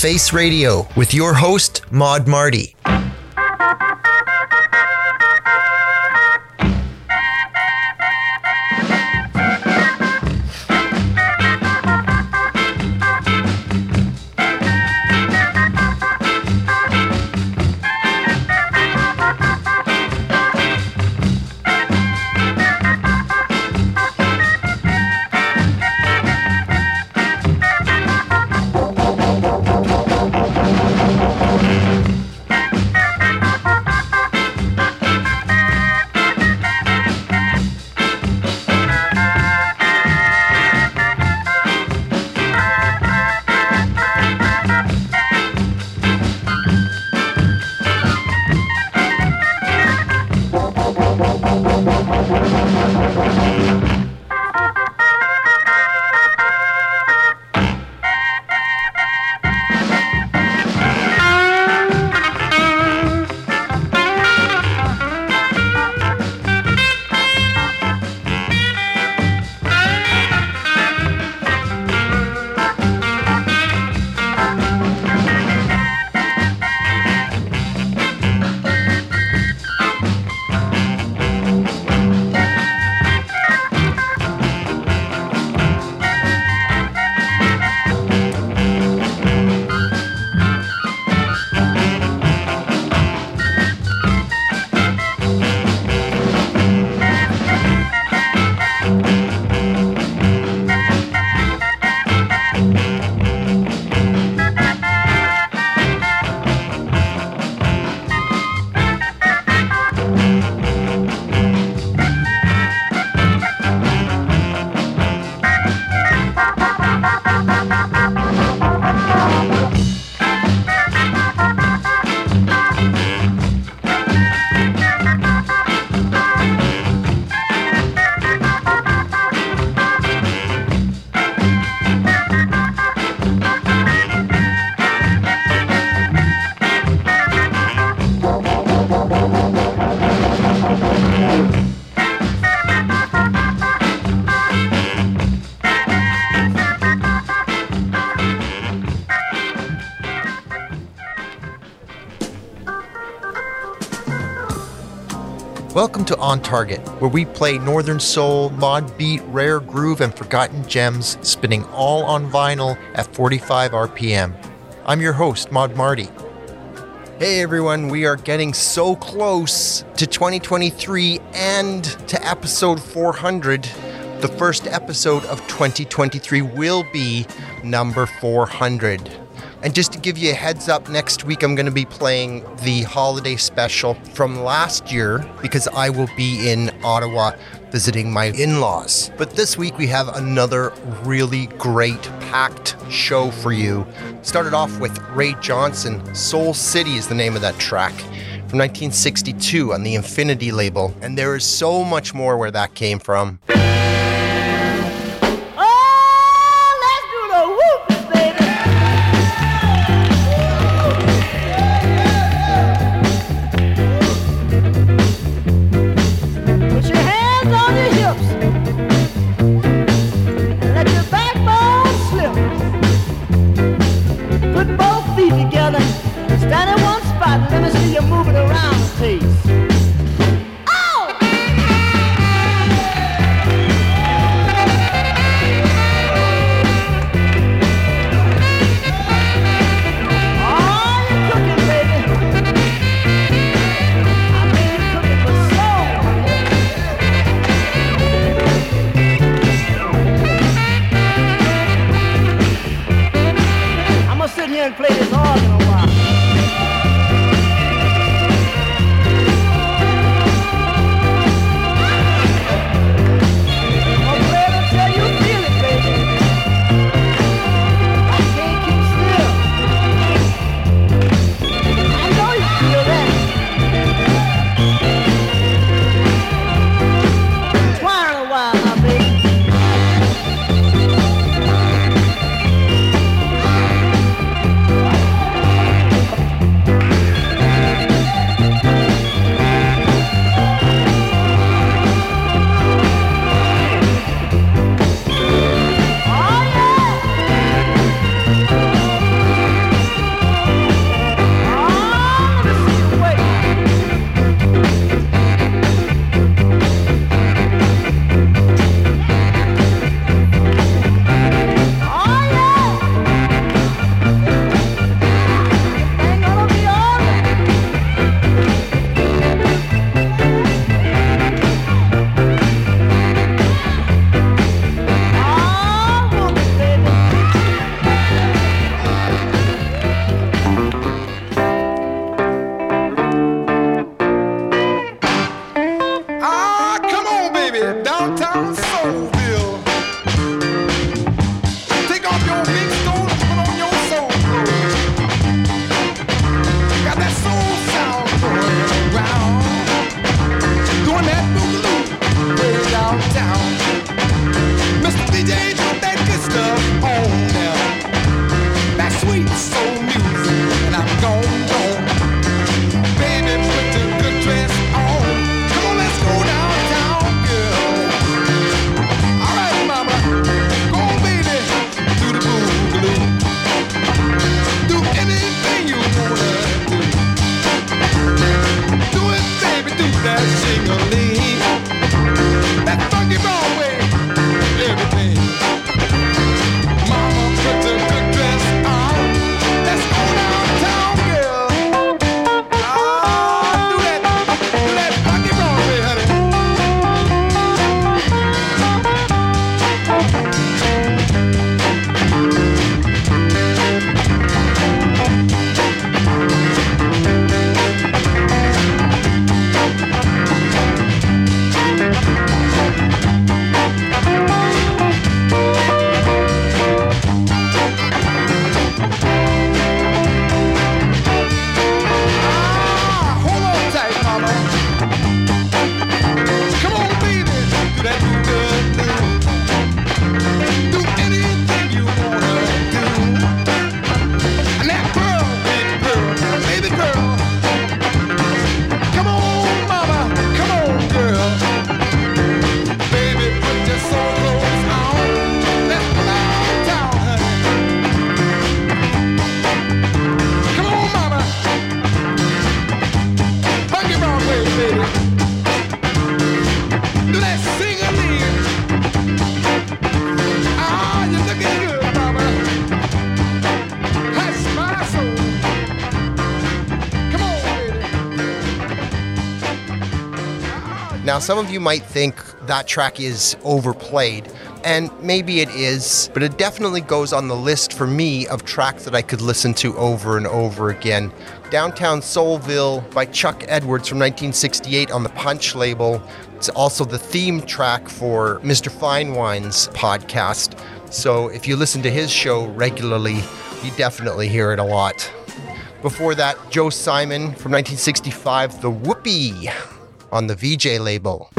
Face Radio with your host, Mod Marty. Welcome to On Target, where we play Northern Soul, Mod Beat, Rare Groove, and Forgotten Gems, spinning all on vinyl at 45 RPM. I'm your host, Mod Marty. Hey everyone, we are getting so close to 2023 and to episode 400. The first episode of 2023 will be number 400. And just to give you a heads up, next week I'm going to be playing the holiday special from last year because I will be in Ottawa visiting my in laws. But this week we have another really great packed show for you. Started off with Ray Johnson, Soul City is the name of that track. From 1962 on the Infinity label, and there is so much more where that came from. some of you might think that track is overplayed, and maybe it is, but it definitely goes on the list for me of tracks that I could listen to over and over again. Downtown Soulville by Chuck Edwards from 1968 on the Punch label. It's also the theme track for Mr. Fine Wine's podcast. So if you listen to his show regularly, you definitely hear it a lot. Before that, Joe Simon from 1965, The Whoopee on the Vee-Jay label.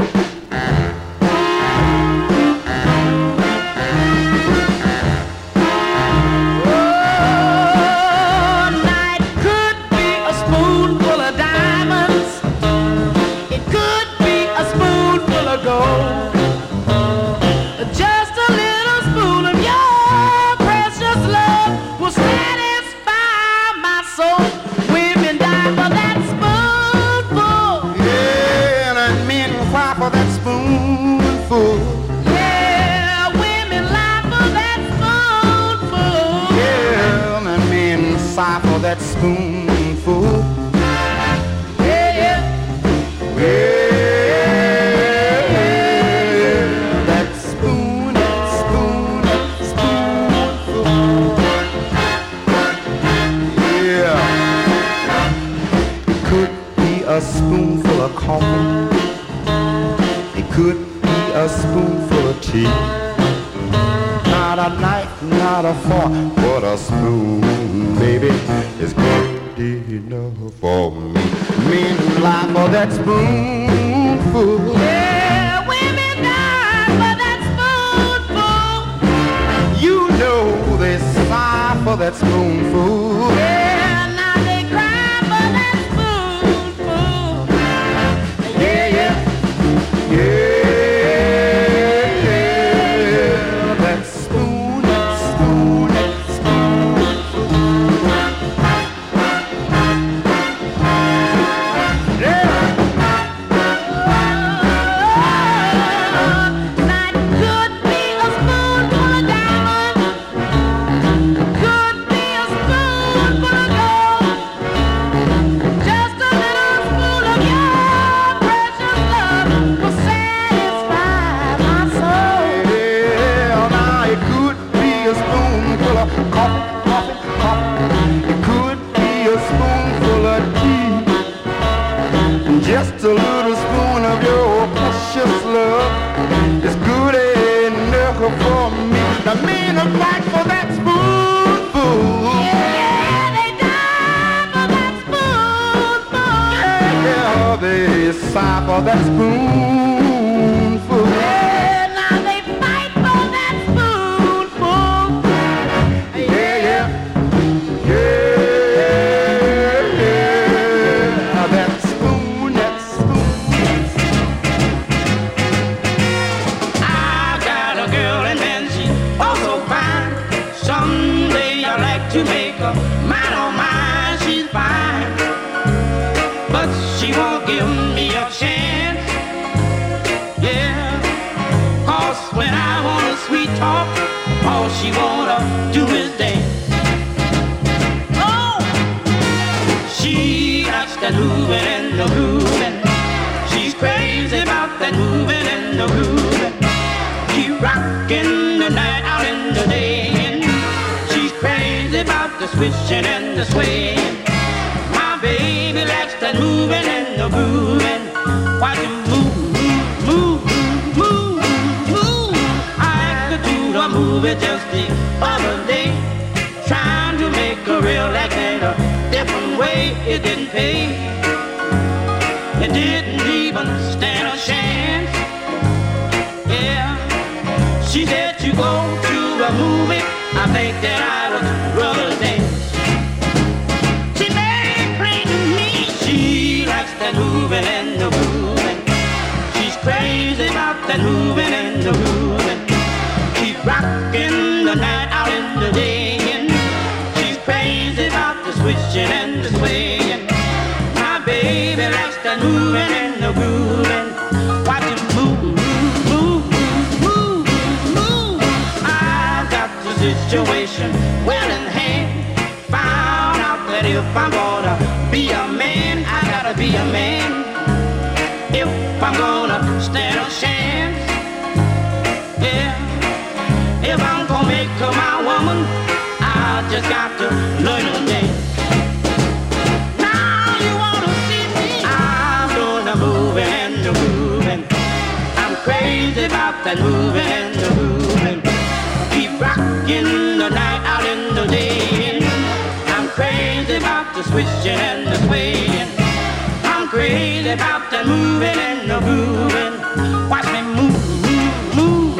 for that spoon. that I was rubber dance. She made me she likes that moving and the grooving. She's crazy that moving and the grooving. Keep rocking the night out in the day. And she's crazy the switching and the swinging. My baby likes that moving. situation well in hand. Found out that if I'm gonna be a man, I gotta be a man. If I'm gonna stand a chance, yeah. If I'm gonna make her my woman, I just got to learn to dance. Now you wanna see me? I'm doing the moving, the moving. I'm crazy about that moving, the moving. Rocking the night out in the day. I'm crazy about the switching and the swaying. I'm crazy about the moving and the grooving. Watch me move, move,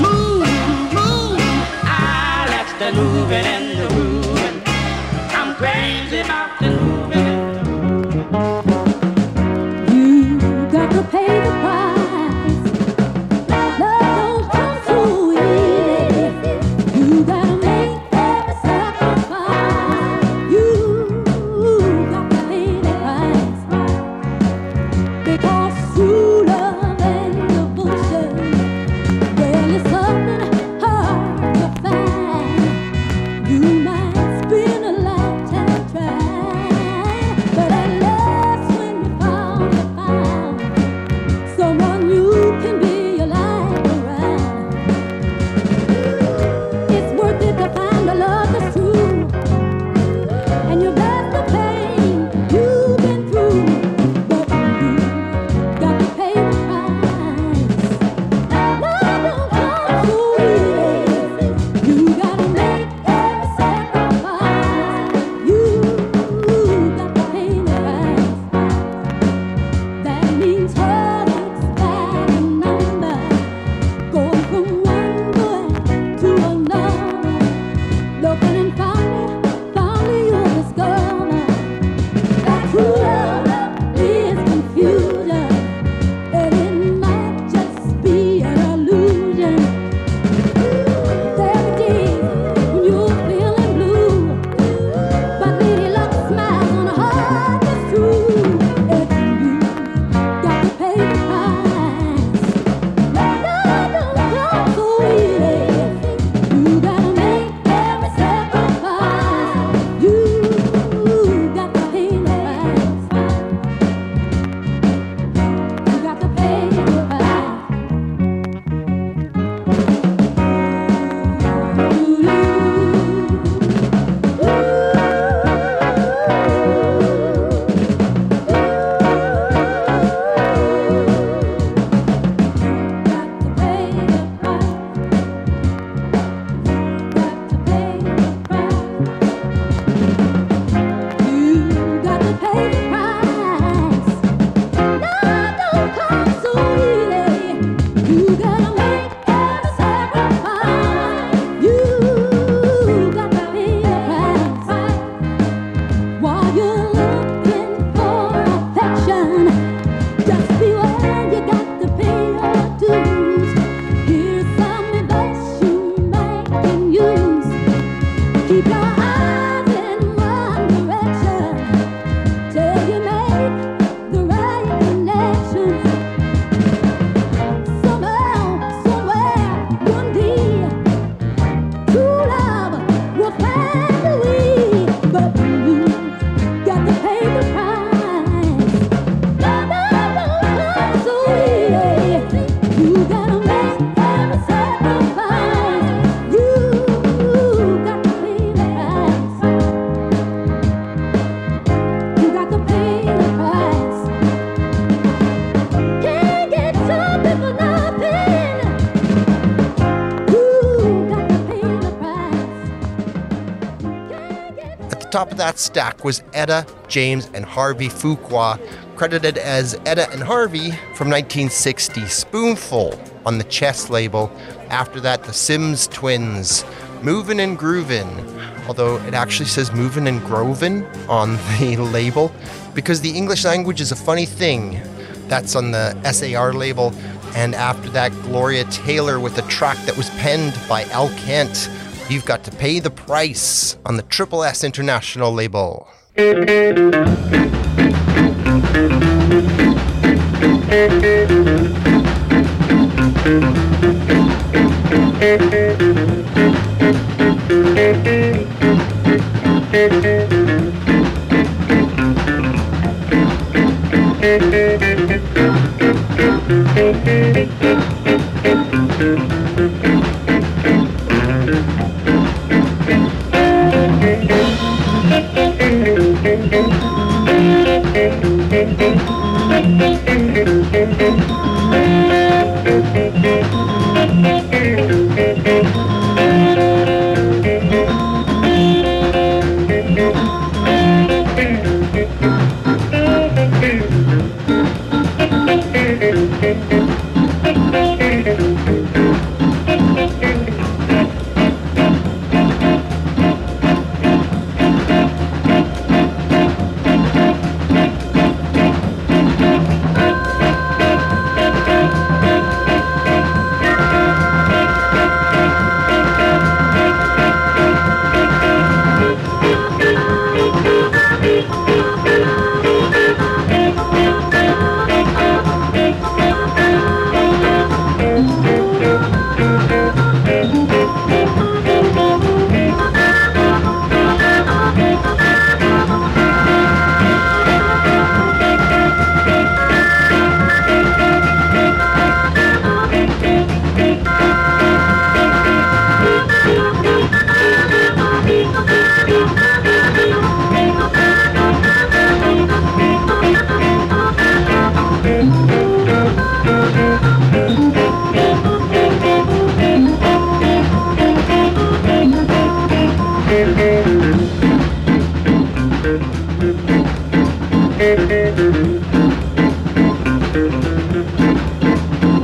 move, move, move. I like the moving and the grooving. That stack was Etta, James, and Harvey Fuqua, credited as Etta and Harvey from 1960, Spoonful on the Chess label. After that, the Sims Twins, Movin' and Groovin', although it actually says Movin' and Grovin' on the label, because the English language is a funny thing. That's on the SAR label. And after that, Gloria Taylor with a track that was penned by Al Kent. You've got to pay the price on the Triple S International label.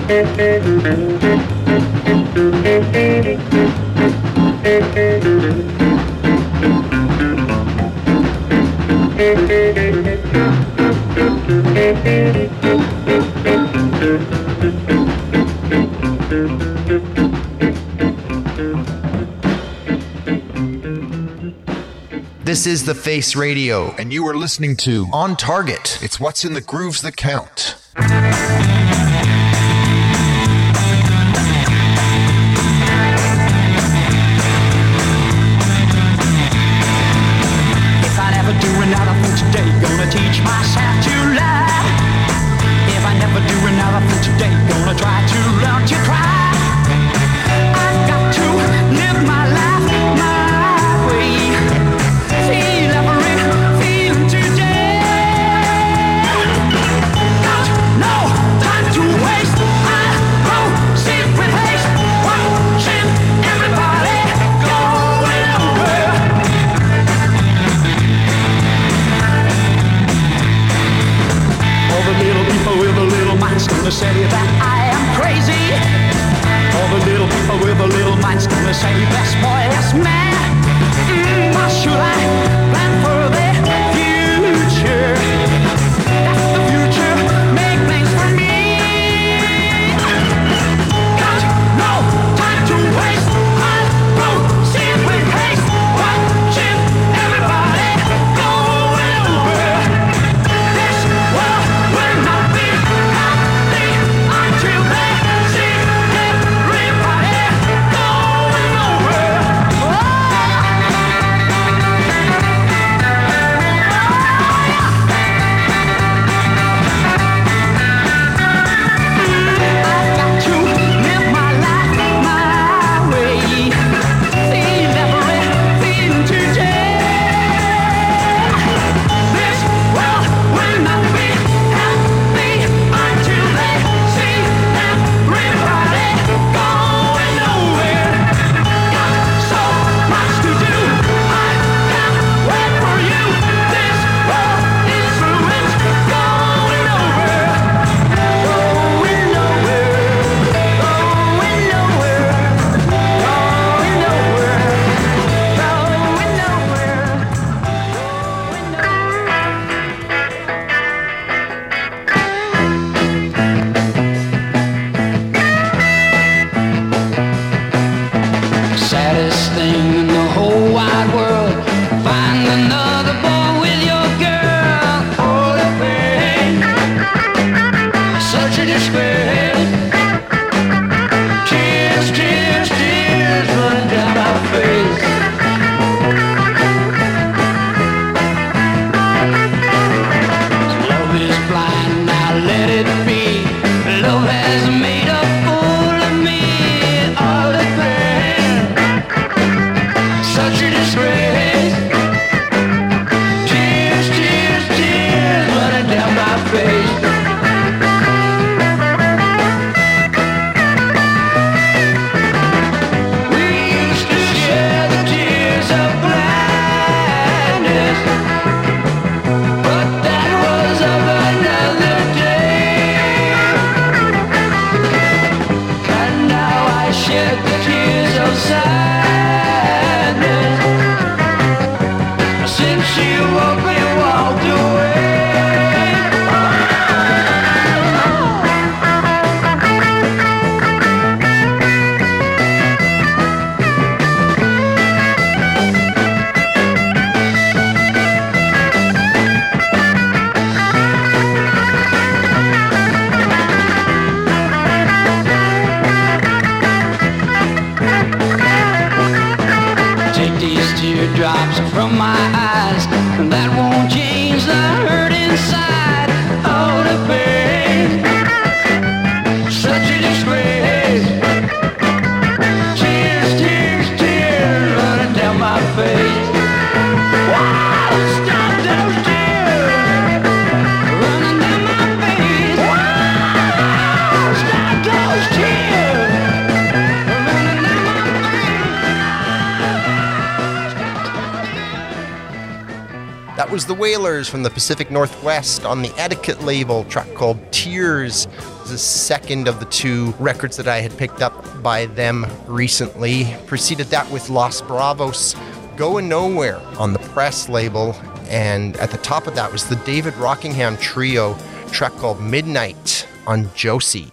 This is The Face Radio, and you are listening to On Target. It's what's in the grooves that count. From the Pacific Northwest on the Etiquette label, track called Tears. The second of the two records that I had picked up by them recently. Preceded that with Los Bravos, Going Nowhere on the Press label. And at the top of that was the David Rockingham Trio track called Midnight on Josie.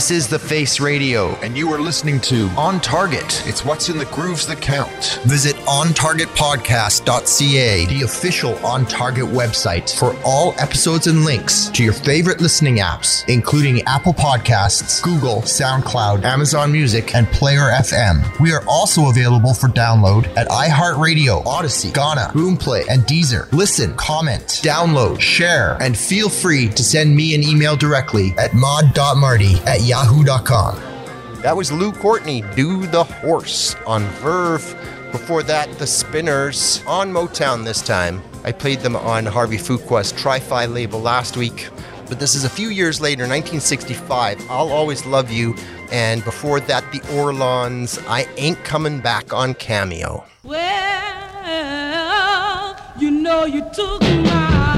This is The Face Radio. And you are listening to On Target. It's What's in the Grooves That Count. Visit ontargetpodcast.ca, the official On Target website for all episodes and links to your favorite listening apps, including Apple Podcasts, Google, SoundCloud, Amazon Music, and Player FM. We are also available for download at iHeartRadio, Audacy, Gaana, Boomplay, and Deezer. Listen, comment, download, share, and feel free to send me an email directly at mod.marty at yahoo.com. That was Lou Courtney, Do the Horse on Verve. Before that, The Spinners on Motown this time. I played them on Harvey Fuqua's Tri-Phi label last week, but this is a few years later, 1965. I'll Always Love You, and before that, The Orlons, I Ain't Coming Back on Cameo. Well, you know you took my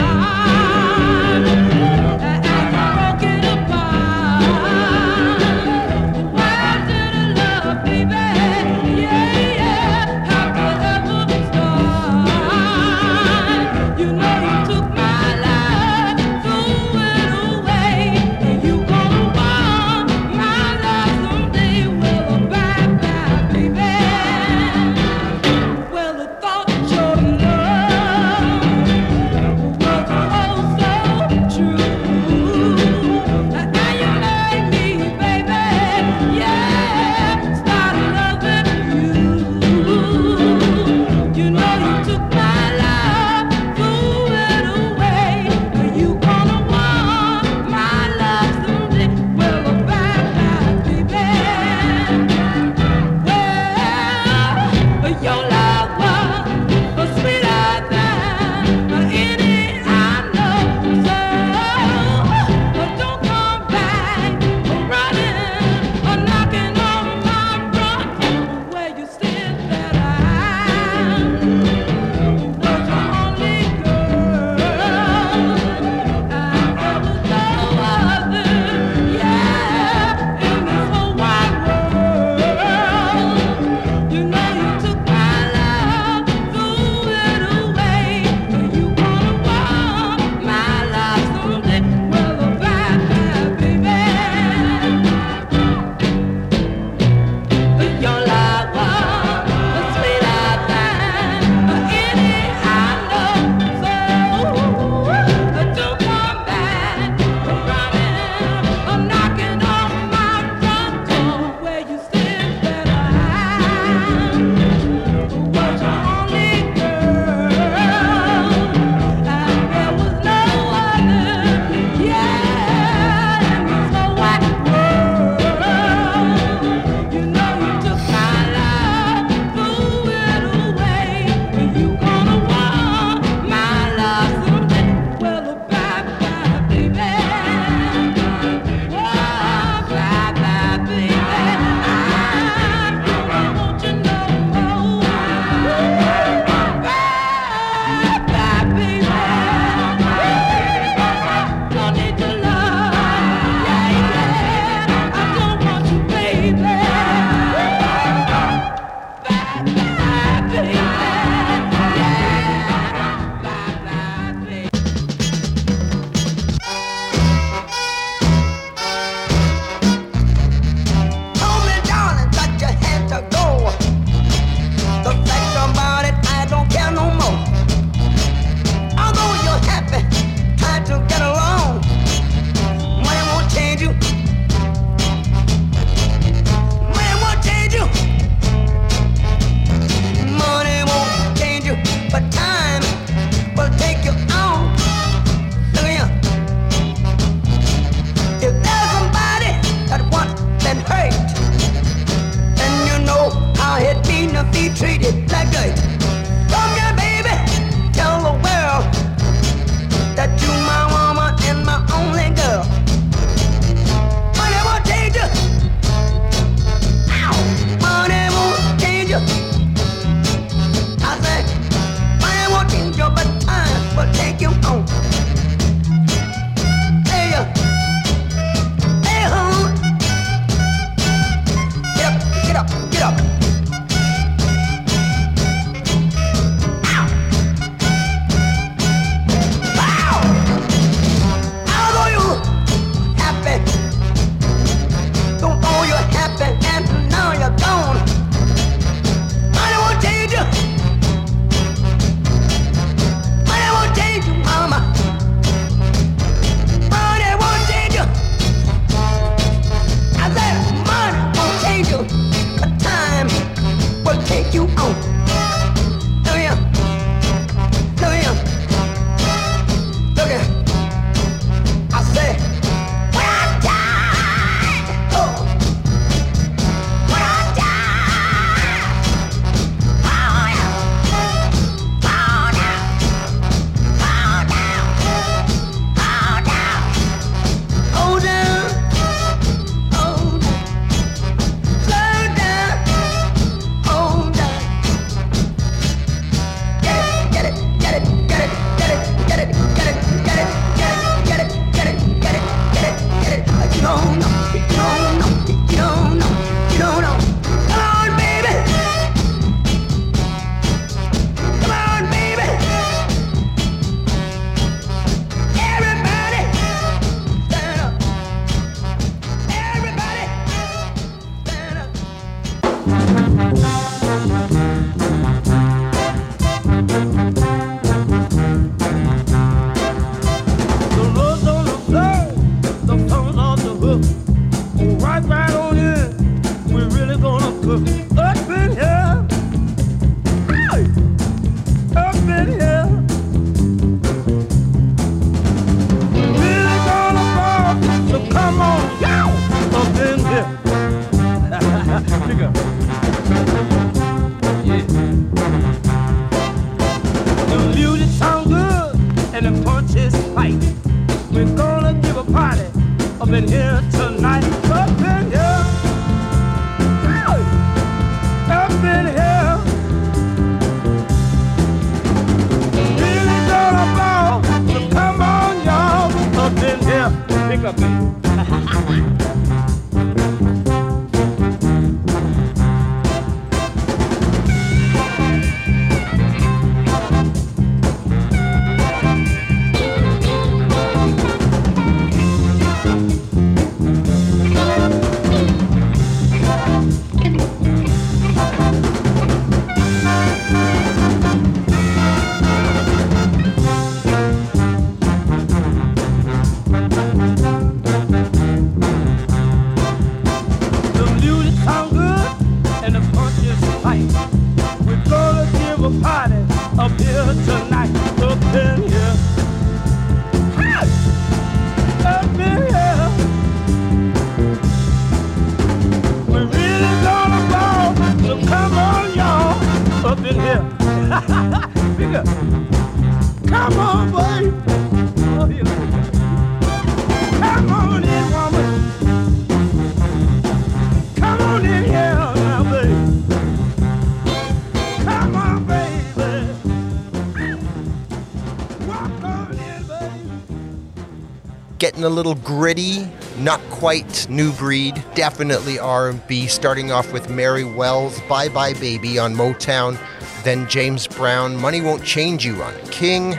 getting a little gritty, not quite new breed, definitely R&B, starting off with Mary Wells, Bye Bye Baby on Motown, then James Brown, Money Won't Change You on King,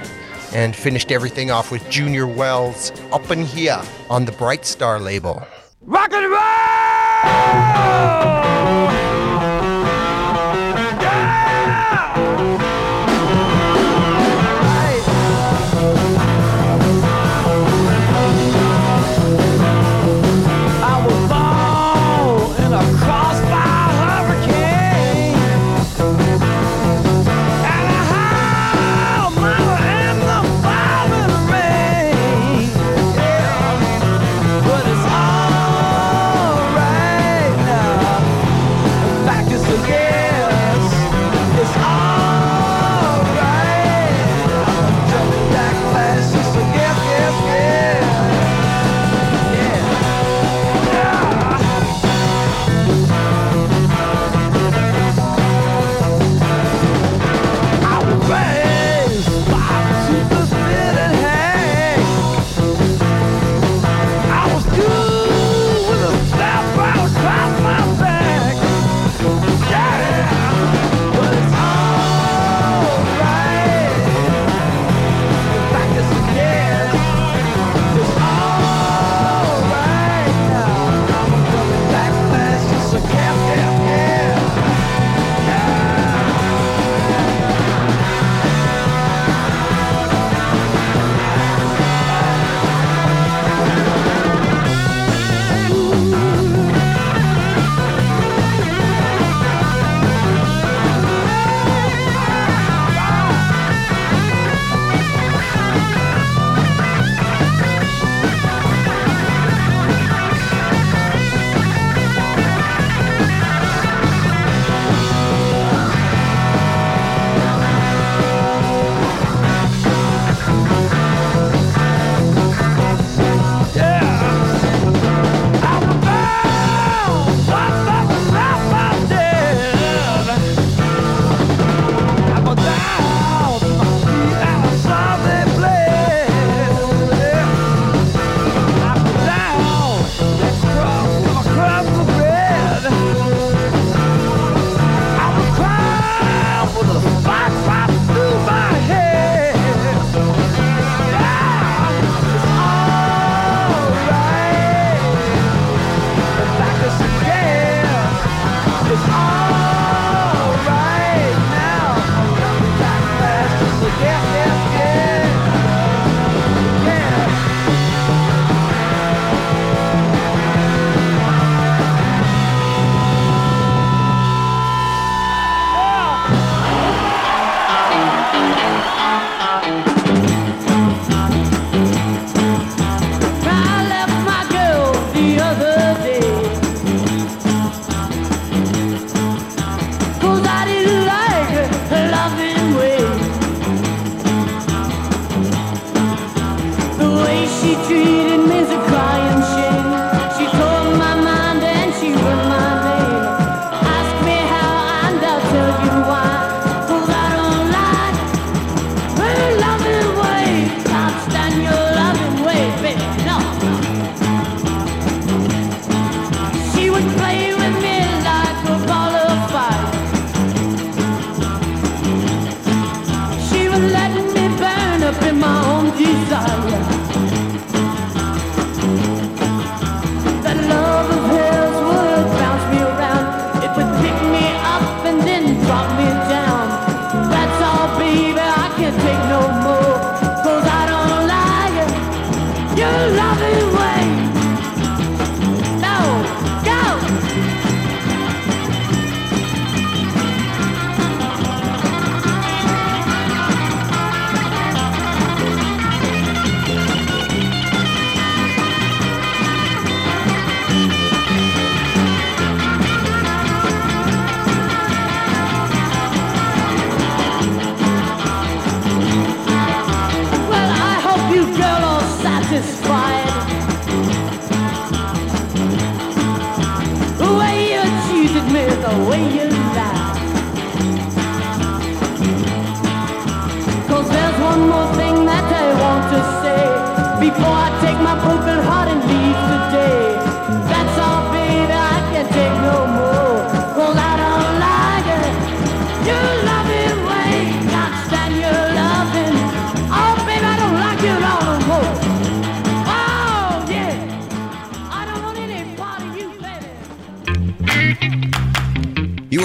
and finished everything off with Junior Wells, Up in Here on the Bright Star label. Rock and roll!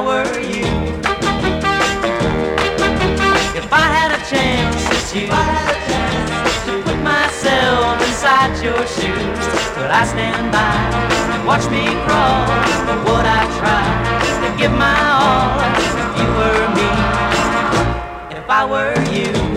I were you. If I had a chance at you, chance to put myself inside your shoes, would I stand by and watch me crawl? But would I try to give my all if you were me? If I were you.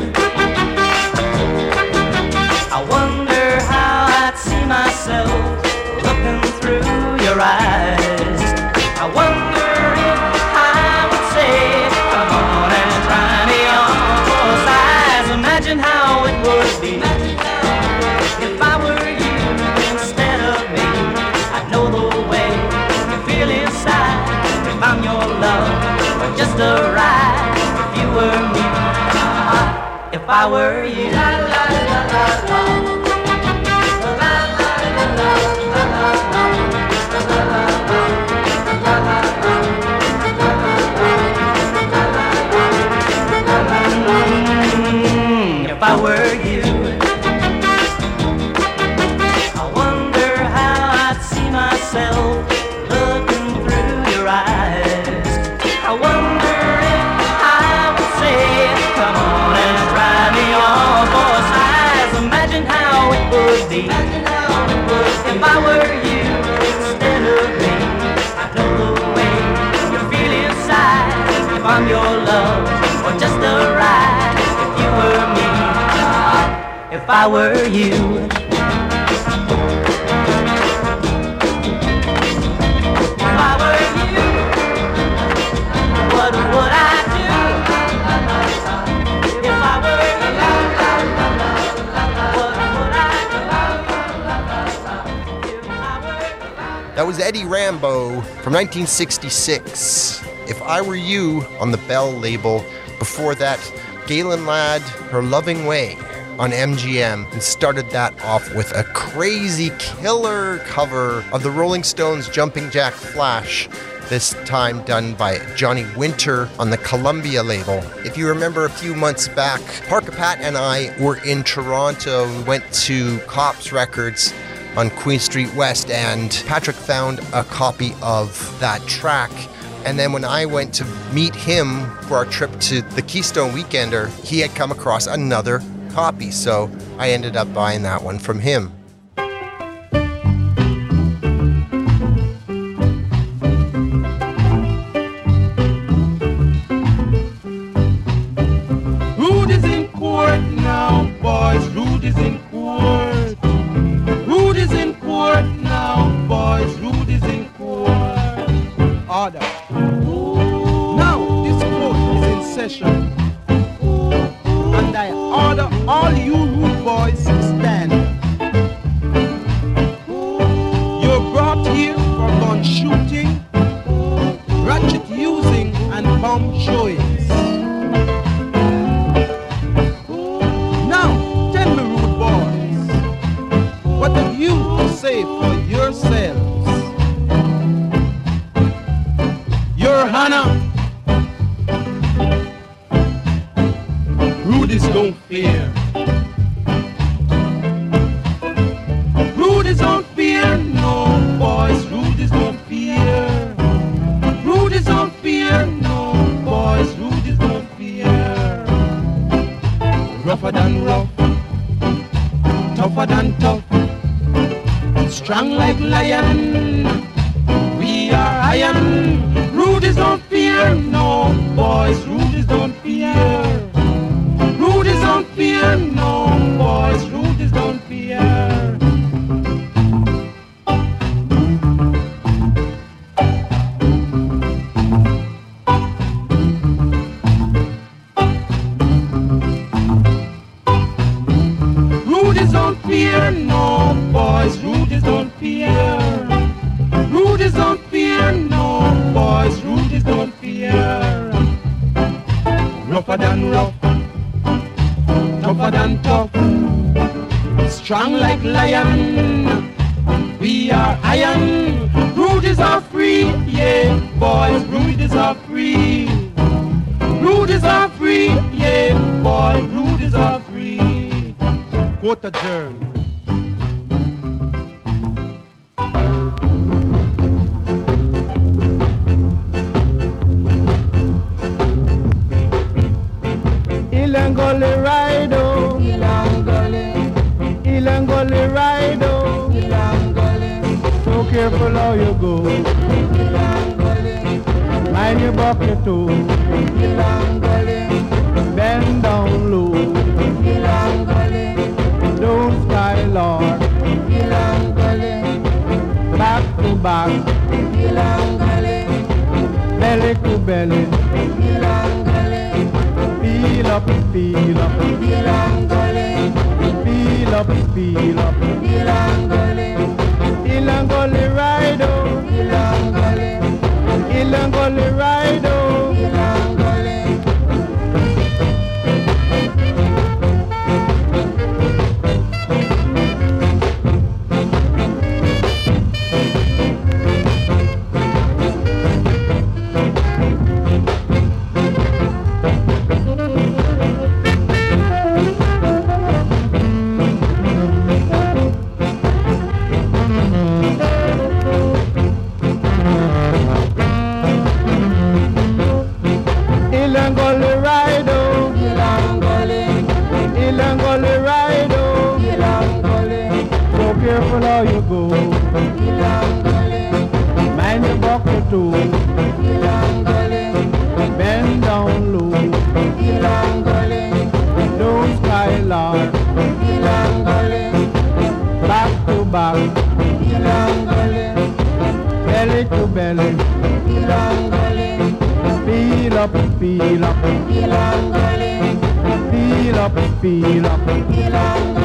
I were you. I were you. That was Eddie Rambeau from 1966. If I Were You on the Bell label. Before that, Galen Ladd, Her Loving Way on MGM and started that off with a crazy killer cover of the Rolling Stones' Jumping Jack Flash this time done by Johnny Winter on the Columbia label. If you remember a few months back, Parker Pat and I were in Toronto. We went to Kops Records on Queen Street West, and Patrick found a copy of that track. And then when I went to meet him for our trip to the Keystone Weekender, he had come across another copy, so I ended up buying that one from him. Bend down low. No. Back to back. Belly to belly. Feel up. Feel up, feel up. Feel up.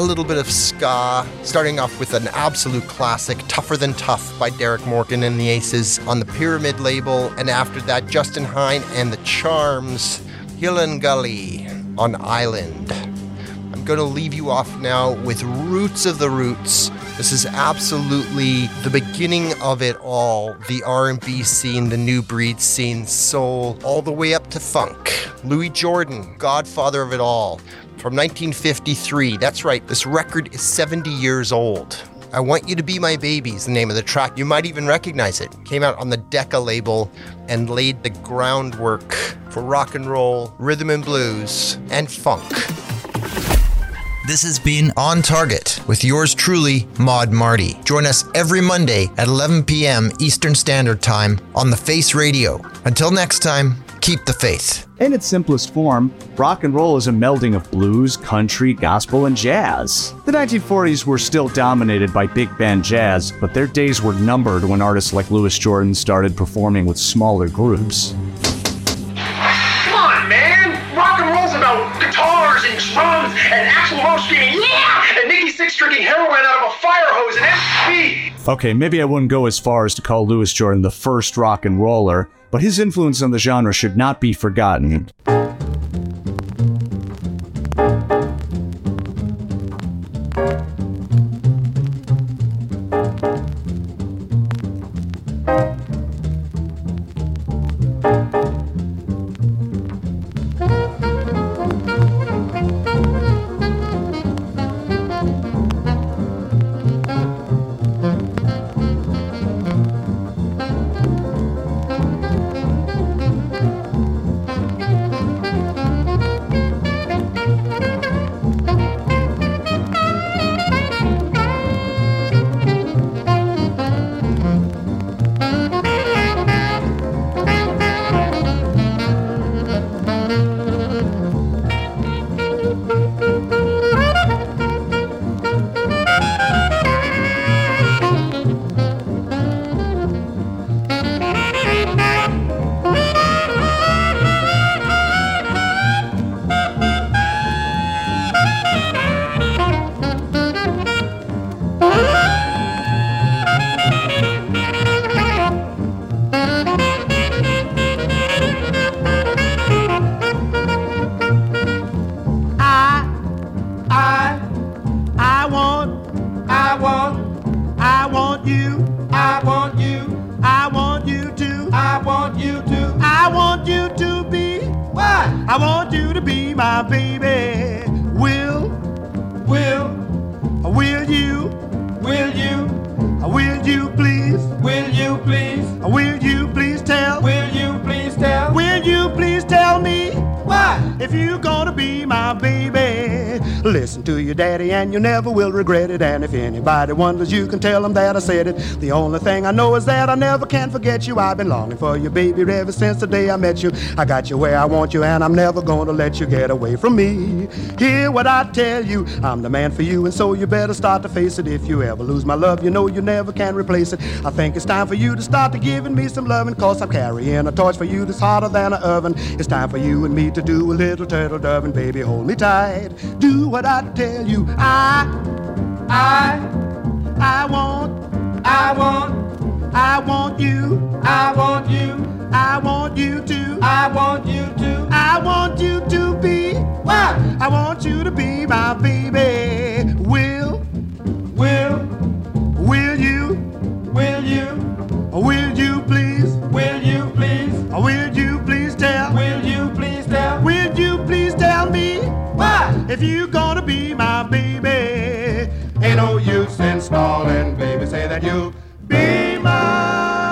a little bit of ska, starting off with an absolute classic, Tougher Than Tough by Derrick Morgan and the Aces on the Pyramid label, and after that, Justin Hinds and the Charms, "Hill and Gully on Island. I'm going to leave you off now with Roots of the Roots. This is absolutely the beginning of it all, the R&B scene, the new breed scene, soul, all the way up to funk. Louis Jordan, godfather of it all. From 1953. That's right, this record is 70 years old. I Want You to Be My Baby is the name of the track. You might even recognize it. Came out on the Decca label and laid the groundwork for rock and roll, rhythm and blues, and funk. This has been On Target with yours truly, Mod Marty. Join us every Monday at 11 p.m. Eastern Standard Time on the Face Radio. Until next time, keep the faith. In its simplest form, rock and roll is a melding of blues, country, gospel, and jazz. The 1940s were still dominated by big band jazz, but their days were numbered when artists like Louis Jordan started performing with smaller groups. Come on, man! Rock and roll's about guitars and drums and Axl Rose screaming, yeah! And Nikki Sixx drinking heroin out of a fire hose and MTV! Okay, maybe I wouldn't go as far as to call Louis Jordan the first rock and roller, but his influence on the genre should not be forgotten. I want, I want you, I want you, I want you to, I want you to, I want you to be, what? I want you to be my baby. Will, will, will you, will you, will you please, will you please, will you please tell, will you please tell, will you please tell me? What? If you're gonna be my baby, listen to your daddy and you never will regret it. And if anybody wonders, you can tell them that I said it. The only thing I know is that I never can forget you. I've been longing for you, baby, ever since the day I met you. I got you where I want you, and I'm never gonna let you get away from me. Hear what I tell you, I'm the man for you, and so you better start to face it. If you ever lose my love, you know you never can replace it. I think it's time for you to start to giving me some loving, cause I'm carrying a torch for you that's hotter than an oven. It's time for you and me to do a little turtle doving, baby, hold me tight. Do what I tell you. I, I, I want, I want, I want you, I want you, I want you to, I want you to, I want you to be what? I want you to be my baby. Will, will, will you, will you, will you please, will you If you gonna be my baby, ain't no use in stalling, baby. Say that you'll be my